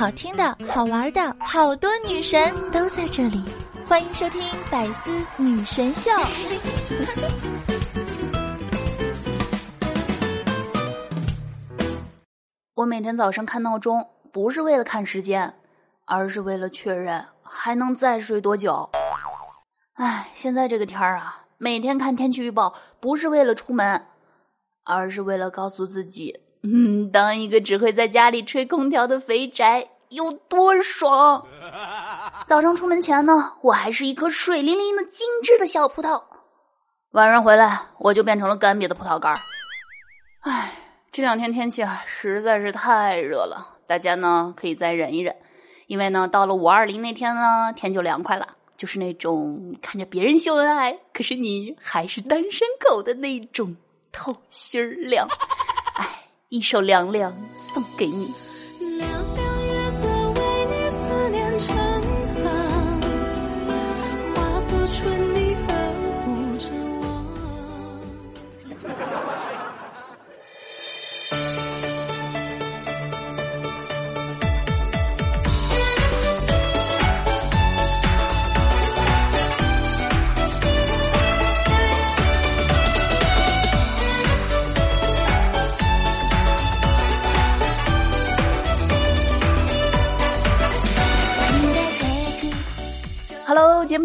好听的、好玩的，好多女神都在这里，欢迎收听《百思女神秀》。我每天早上看闹钟，不是为了看时间，而是为了确认还能再睡多久。唉，现在这个天儿啊，每天看天气预报，不是为了出门，而是为了告诉自己，嗯，当一个只会在家里吹空调的肥宅有多爽。早上出门前呢，我还是一颗水灵灵的精致的小葡萄，晚上回来我就变成了干瘪的葡萄干儿。唉。这两天天气啊实在是太热了，大家呢可以再忍一忍，因为呢到了五二零那天呢天就凉快了，就是那种看着别人秀恩爱，可是你还是单身狗的那种透心儿凉。一首凉凉送给你。凉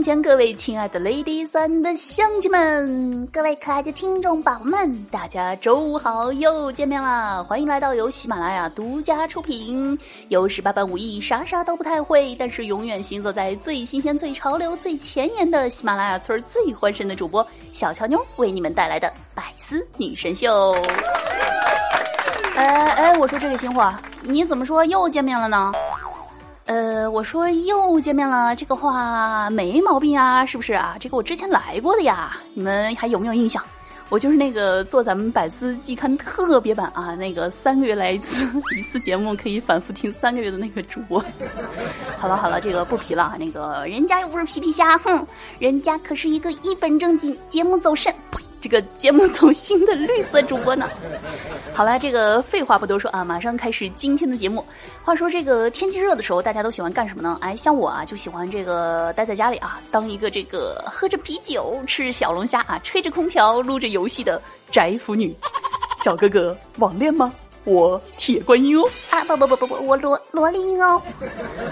前，各位亲爱的 ladies and 乡亲们，各位可爱的听众宝宝们，大家周五好，又见面啦！欢迎来到由喜马拉雅独家出品，由十八般武艺啥啥都不太会，但是永远行走在最新鲜、最潮流、最前沿的喜马拉雅村最欢声的主播小乔妞为你们带来的百思女神秀。哎哎，我说这个新货，你怎么说又见面了呢？呃，我说又见面了，这个话没毛病啊，是不是啊？这个我之前来过的呀，你们还有没有印象？我就是那个做咱们百思季刊特别版啊，那个三个月来一次一次节目可以反复听三个月的那个主播。好了好了，这个不皮了，那个人家又不是皮皮虾，哼，人家可是一个一本正经节目走肾。呸。这个节目走心的绿色主播呢？好了，这个废话不多说啊，马上开始今天的节目。话说这个天气热的时候，大家都喜欢干什么呢？哎，像我啊，就喜欢这个待在家里啊，当一个这个喝着啤酒、吃小龙虾啊、吹着空调、撸着游戏的宅腐女。小哥哥，网恋吗？我铁观音哦啊不不不不不我萝萝莉音哦，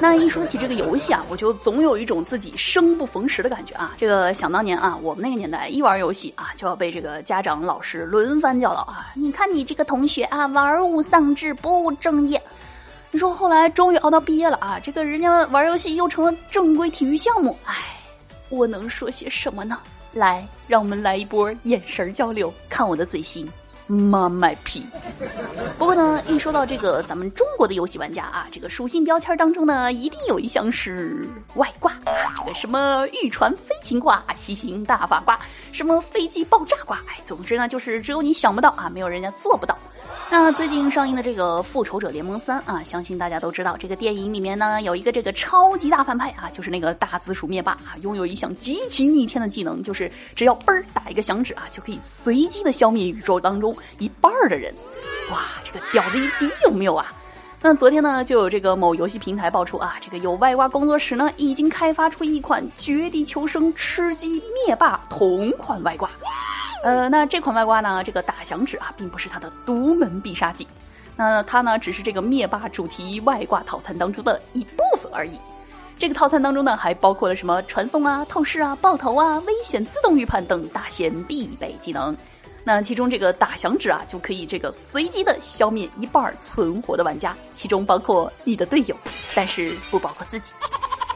那一说起这个游戏啊，我就总有一种自己生不逢时的感觉啊。这个想当年啊，我们那个年代一玩游戏啊，就要被这个家长老师轮番教导啊。你看你这个同学啊，玩物丧志，不务正业。你说后来终于熬到毕业了啊，这个人家玩游戏又成了正规体育项目，哎，我能说些什么呢？来，让我们来一波眼神交流，看我的嘴型。妈卖批！不过呢，一说到这个咱们中国的游戏玩家啊，这个属性标签当中呢，一定有一项是外挂，这个什么玉船飞行挂、西行大法挂、什么飞机爆炸挂，哎，总之呢，就是只有你想不到啊，没有人家做不到。那最近上映的这个《复仇者联盟三》啊，相信大家都知道，这个电影里面呢有一个这个超级大反派啊，就是那个大紫薯灭霸啊，拥有一项极其逆天的技能，就是只要嘣儿打一个响指啊，就可以随机的消灭宇宙当中一半的人。哇，这个屌的一逼有没有啊？那昨天呢，就有这个某游戏平台爆出啊，这个有外挂工作室呢已经开发出一款《绝地求生：吃鸡灭霸》同款外挂。呃，那这款外挂呢？这个打响指啊，并不是它的独门必杀技，那它呢，只是这个灭霸主题外挂套餐当中的一部分而已。这个套餐当中呢，还包括了什么传送啊、透视啊、爆头啊、危险自动预判等大仙必备技能。那其中这个打响指啊，就可以这个随机的消灭一半存活的玩家，其中包括你的队友，但是不包括自己。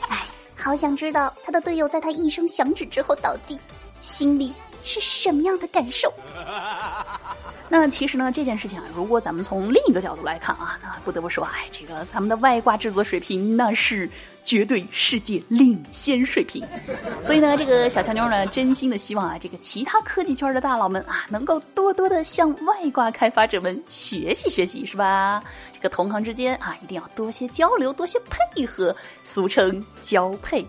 哎，好想知道他的队友在他一声响指之后倒地，心里。是什么样的感受？那其实呢，这件事情啊，如果咱们从另一个角度来看啊，那不得不说，哎，这个咱们的外挂制作水平那是绝对世界领先水平。所以呢，这个小强妞呢，真心的希望啊，这个其他科技圈的大佬们啊，能够多多的向外挂开发者们学习学习，是吧？这个同行之间啊，一定要多些交流，多些配合，俗称交配。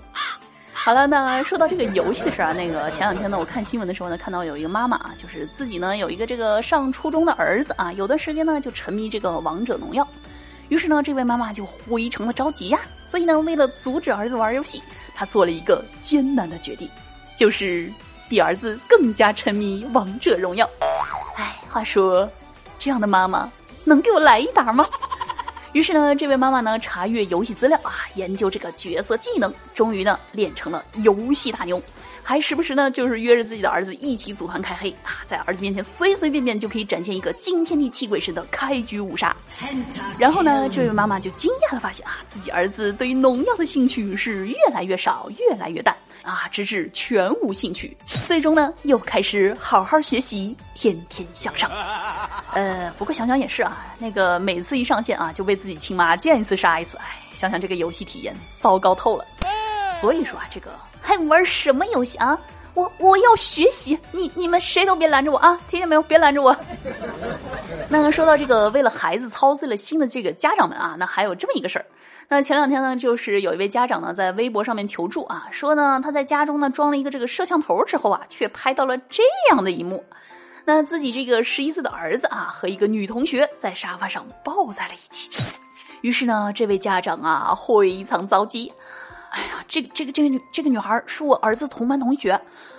好了，那说到这个游戏的事儿啊，那个前两天呢，我看新闻的时候呢，看到有一个妈妈啊，就是自己呢有一个这个上初中的儿子啊，有段时间呢就沉迷这个王者荣耀，于是呢，这位妈妈就非常的着急呀。所以呢，为了阻止儿子玩游戏，她做了一个艰难的决定，就是比儿子更加沉迷王者荣耀。哎，话说，这样的妈妈能给我来一打吗？于是呢，这位妈妈呢查阅游戏资料啊，研究这个角色技能，终于呢练成了游戏大牛。还时不时呢，就是约着自己的儿子一起组团开黑啊，在儿子面前随随便便就可以展现一个惊天地泣鬼神的开局五杀。然后呢，这位妈妈就惊讶的发现啊，自己儿子对于农药的兴趣是越来越少，越来越淡啊，直至全无兴趣。最终呢，又开始好好学习，天天向上。呃，不过想想也是啊，那个每次一上线啊，就被自己亲妈见一次杀一次，哎，想想这个游戏体验糟糕透了。所以说啊，这个。还玩什么游戏啊？我我要学习，你你们谁都别拦着我啊！听见没有？别拦着我。那说到这个为了孩子操碎了心的这个家长们啊，那还有这么一个事儿。那前两天呢，就是有一位家长呢在微博上面求助啊，说呢他在家中呢装了一个这个摄像头之后啊，却拍到了这样的一幕。那自己这个十一岁的儿子啊和一个女同学在沙发上抱在了一起。于是呢，这位家长啊非常着急。哎呀，这个这个这个女这个女孩是我儿子同班同学，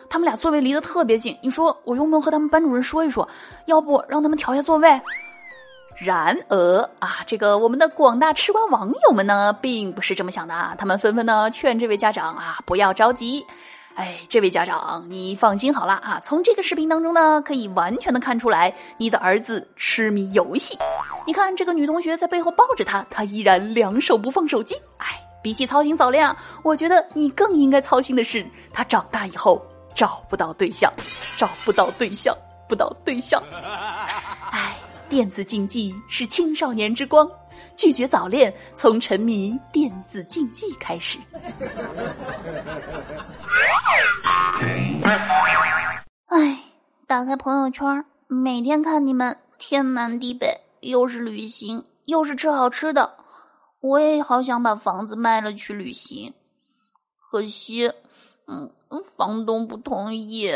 他们俩座位离得特别近。你说我用不用和他们班主任说一说？要不让他们调下座位？然而啊，这个我们的广大吃瓜网友们呢，并不是这么想的啊，他们纷纷呢劝这位家长啊不要着急。哎，这位家长，你放心好了啊，从这个视频当中呢，可以完全的看出来你的儿子痴迷游戏。你看这个女同学在背后抱着他，他依然两手不放手机。哎。比起操心早恋，我觉得你更应该操心的是他长大以后找不到对象，找不到对象，不到对象。电子竞技是青少年之光，拒绝早恋从沉迷电子竞技开始。哎，打开朋友圈，每天看你们天南地北，又是旅行，又是吃好吃的。我也好想把房子卖了去旅行，可惜，嗯，房东不同意。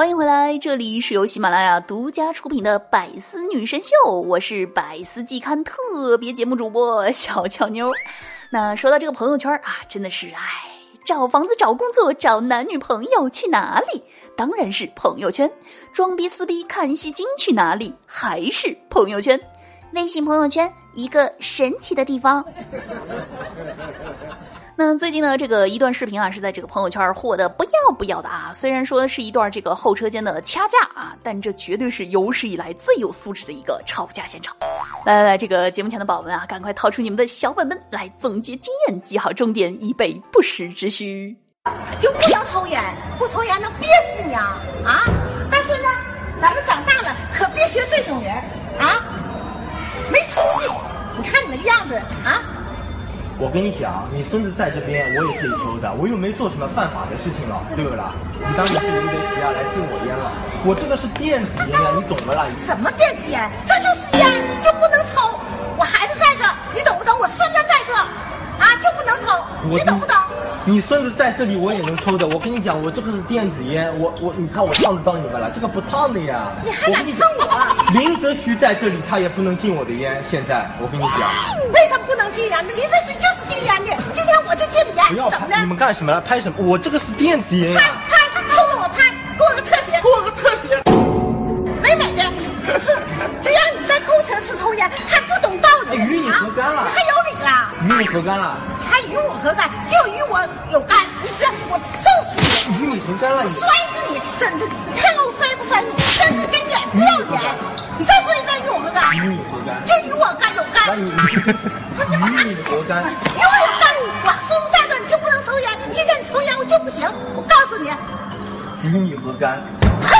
欢迎回来，这里是由喜马拉雅独家出品的《百思女神秀》，我是百思季刊特别节目主播小俏妞。那说到这个朋友圈啊，真的是唉，找房子、找工作、找男女朋友去哪里？当然是朋友圈。装逼撕逼看戏精去哪里？还是朋友圈。微信朋友圈一个神奇的地方。那最近呢，这个一段视频啊，是在这个朋友圈火的不要不要的啊。虽然说是一段这个后车间的掐架啊，但这绝对是有史以来最有素质的一个吵架现场。来来来，这个节目前的宝宝们啊，赶快掏出你们的小本本来总结经验，记好重点，以备不时之需。就不要抽烟，不抽烟能憋死你啊！啊！大孙子，咱们长大了可别学这种人啊！没出息！你看你那个样子啊！我跟你讲，你孙子在这边，我也可以抽的，我又没做什么犯法的事情了，对不啦？你当你是林德徐啊，来禁我烟了？我这个是电子烟啊，你懂不啦。什么电子烟？这就是烟，就不能抽。我孩子在这，你懂不懂？我孙子在这，啊，就不能抽，你懂不懂？你孙子在这里，我也能抽的。我跟你讲，我这个是电子烟，我我你看我烫得到你们了，这个不烫的呀。你还敢烫我？林则徐在这里，他也不能禁我的烟。现在我跟你讲，为什么不能禁烟？林则徐就是禁烟的，今天我就禁你烟。不要拍，你们干什么了？拍什么？我这个是电子烟。拍拍，冲着我拍，给我个特写，给我个特写，美美的。只要你在工程室抽烟，还不懂道理与你何干了？还有理了？与你何干了？还与我何干？就与我有干！你是我揍死你！与你何干了？摔死你！真是，你看看我摔不摔你？真是给脸不要脸！你再说一遍，与我何干？与你何干？就与我干有干！与你何干？与我有干！我孙子在这，你就不能抽烟。今天你抽烟，我就不行。我告诉你，与你何干？呸！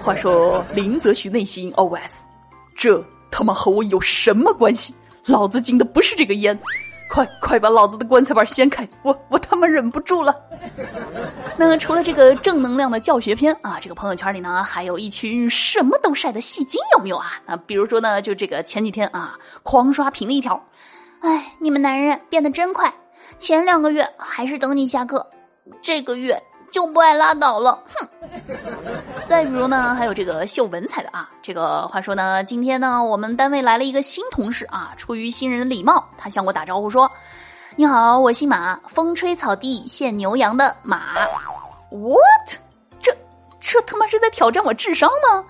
话说林则徐内心 OS：这他妈和我有什么关系？老子禁的不是这个烟。快快把老子的棺材板掀开！我我他妈忍不住了。那除了这个正能量的教学片啊，这个朋友圈里呢，还有一群什么都晒的戏精，有没有啊？那比如说呢，就这个前几天啊，狂刷屏了一条。哎，你们男人变得真快，前两个月还是等你下课，这个月就不爱拉倒了，哼。再比如呢，还有这个秀文采的啊。这个话说呢，今天呢，我们单位来了一个新同事啊，出于新人的礼貌，他向我打招呼说：“你好，我姓马，风吹草低见牛羊的马。”What？这这他妈是在挑战我智商吗？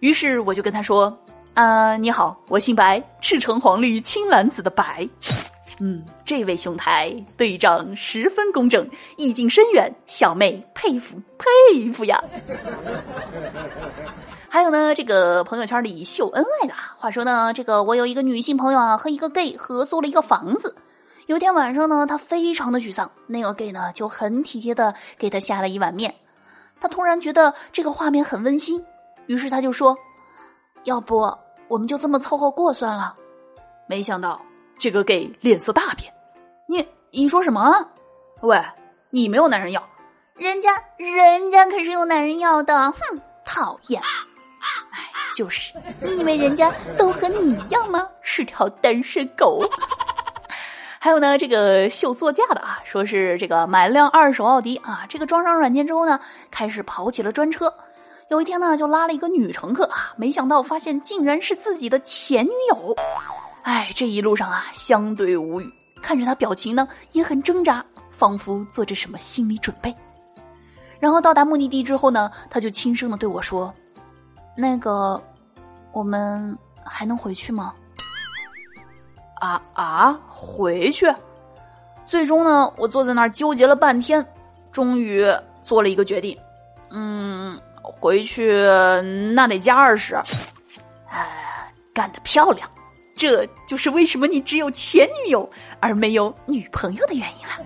于是我就跟他说：“啊，你好，我姓白，赤橙黄绿青蓝紫的白。”嗯，这位兄台队长十分工整，意境深远，小妹佩服佩服呀。还有呢，这个朋友圈里秀恩爱的啊。话说呢，这个我有一个女性朋友啊，和一个 gay 合租了一个房子。有天晚上呢，她非常的沮丧，那个 gay 呢就很体贴的给她下了一碗面。她突然觉得这个画面很温馨，于是她就说：“要不我们就这么凑合过算了。”没想到。这个 gay 脸色大变，你你说什么？喂，你没有男人要，人家人家可是有男人要的，哼，讨厌！哎，就是，你以为人家都和你一样吗？是条单身狗。还有呢，这个秀座驾的啊，说是这个买了辆二手奥迪啊，这个装上软件之后呢，开始跑起了专车。有一天呢，就拉了一个女乘客啊，没想到发现竟然是自己的前女友。哎，这一路上啊，相对无语，看着他表情呢也很挣扎，仿佛做着什么心理准备。然后到达目的地之后呢，他就轻声的对我说：“那个，我们还能回去吗？”啊啊，回去？最终呢，我坐在那儿纠结了半天，终于做了一个决定。嗯，回去那得加二十。哎，干得漂亮！这就是为什么你只有前女友而没有女朋友的原因了。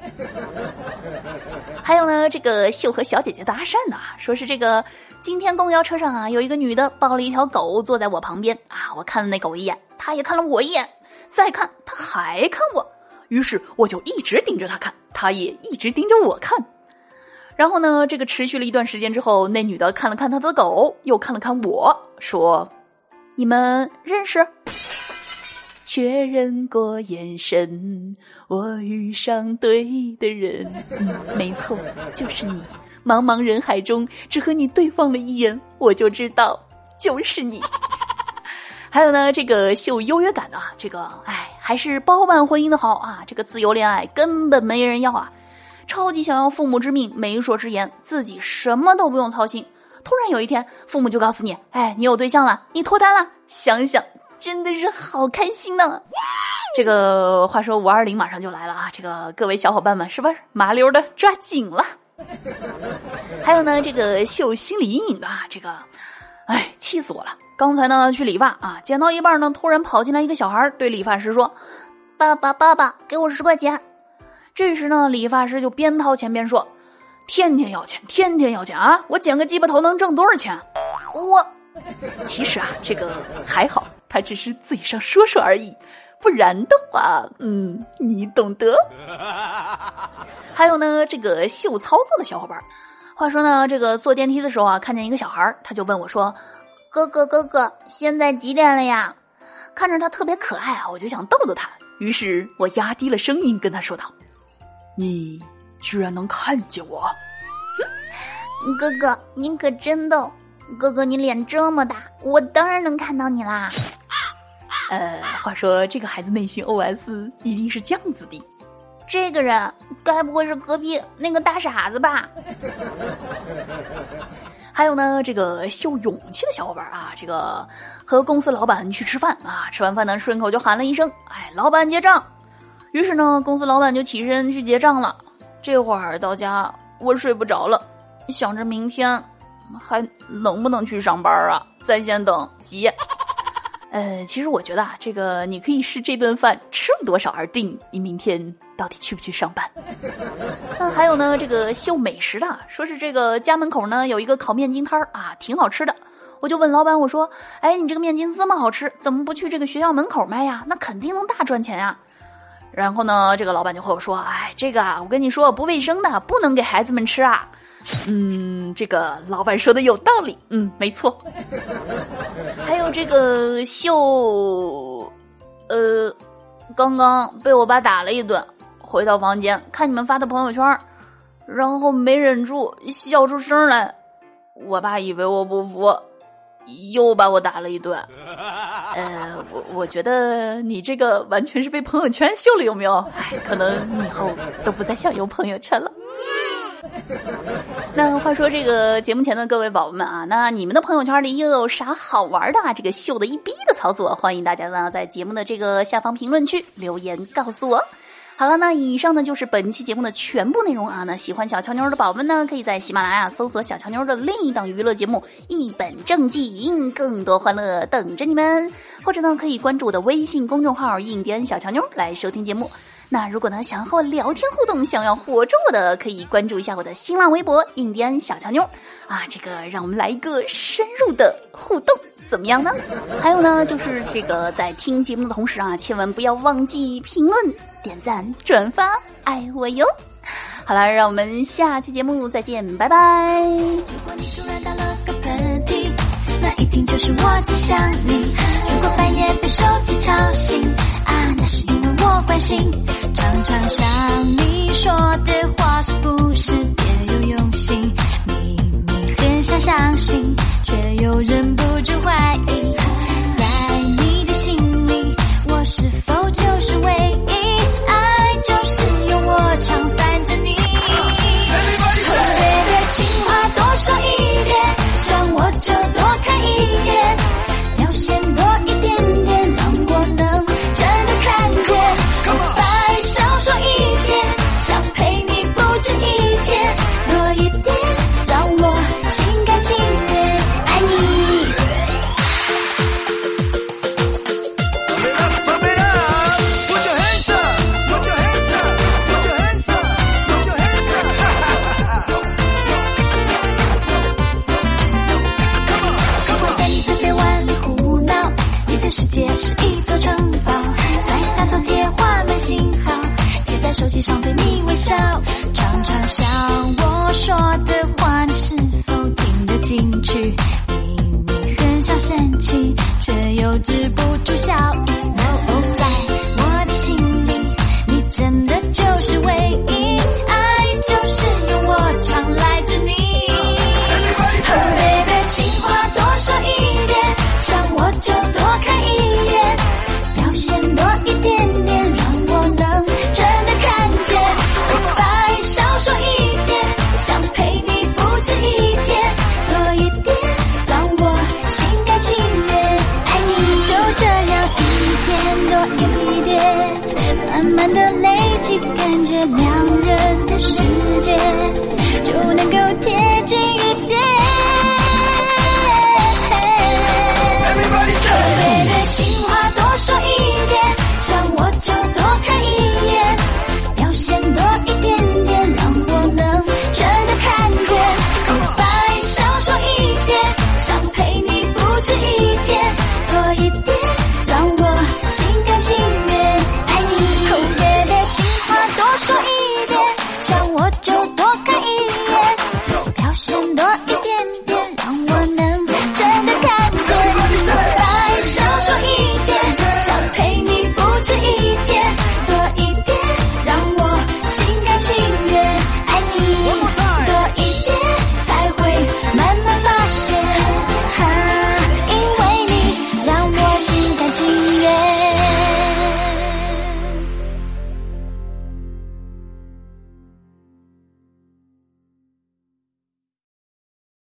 还有呢，这个秀和小姐姐搭讪呢，说是这个今天公交车上啊，有一个女的抱了一条狗坐在我旁边啊，我看了那狗一眼，她也看了我一眼，再看她还看我，于是我就一直盯着她看，她也一直盯着我看。然后呢，这个持续了一段时间之后，那女的看了看她的狗，又看了看我说：“你们认识？”确认过眼神，我遇上对的人。没错，就是你。茫茫人海中，只和你对望了一眼，我就知道就是你。还有呢，这个秀优越感的啊，这个哎，还是包办婚姻的好啊。这个自由恋爱根本没人要啊，超级想要父母之命、媒妁之言，自己什么都不用操心。突然有一天，父母就告诉你，哎，你有对象了，你脱单了。想想。真的是好开心呢！这个话说五二零马上就来了啊，这个各位小伙伴们是不是麻溜的抓紧了？还有呢，这个秀心理阴影的啊，这个，哎，气死我了！刚才呢去理发啊，剪到一半呢，突然跑进来一个小孩，对理发师说：“爸爸，爸爸，给我十块钱。”这时呢，理发师就边掏钱边说：“天天要钱，天天要钱啊！我剪个鸡巴头能挣多少钱？我其实啊，这个还好。”他只是嘴上说说而已，不然的话，嗯，你懂得。还有呢，这个秀操作的小伙伴，话说呢，这个坐电梯的时候啊，看见一个小孩他就问我说：“哥哥，哥哥，现在几点了呀？”看着他特别可爱啊，我就想逗逗他，于是我压低了声音跟他说道：“你居然能看见我？哥哥，你可真逗！哥哥，你脸这么大，我当然能看到你啦。”呃，话说这个孩子内心 OS 一定是这样子的：这个人该不会是隔壁那个大傻子吧？还有呢，这个秀勇气的小伙伴啊，这个和公司老板去吃饭啊，吃完饭呢，顺口就喊了一声：“哎，老板结账。”于是呢，公司老板就起身去结账了。这会儿到家，我睡不着了，想着明天还能不能去上班啊？在线等急。呃，其实我觉得啊，这个你可以视这顿饭吃了多少而定你明天到底去不去上班。那还有呢，这个秀美食的，说是这个家门口呢有一个烤面筋摊儿啊，挺好吃的。我就问老板，我说，哎，你这个面筋这么好吃，怎么不去这个学校门口卖呀？那肯定能大赚钱呀。然后呢，这个老板就和我说，哎，这个啊，我跟你说不卫生的，不能给孩子们吃啊。嗯，这个老板说的有道理。嗯，没错。还有这个秀，呃，刚刚被我爸打了一顿，回到房间看你们发的朋友圈，然后没忍住笑出声来。我爸以为我不服，又把我打了一顿。呃，我我觉得你这个完全是被朋友圈秀了，有没有？哎，可能你以后都不再想用朋友圈了。那话说，这个节目前的各位宝宝们啊，那你们的朋友圈里又有啥好玩的？啊这个秀的一逼的操作，欢迎大家呢在节目的这个下方评论区留言告诉我。好了，那以上呢就是本期节目的全部内容啊。那喜欢小乔妞的宝宝们呢，可以在喜马拉雅搜索小乔妞的另一档娱乐节目《一本正经》，更多欢乐等着你们。或者呢，可以关注我的微信公众号“印第安小乔妞”来收听节目。那如果呢想要和我聊天互动，想要活捉我的，可以关注一下我的新浪微博“印第安小乔妞”啊。这个让我们来一个深入的互动，怎么样呢？还有呢，就是这个在听节目的同时啊，千万不要忘记评论。点赞、转发，爱我哟！好了，让我们下期节目再见，拜拜。如果你突然打了一定就是我在想你。如果半夜被手机吵醒啊那是因为我关心。常常想你说的话是不是别有用心？明明很想相信却又忍不住怀疑。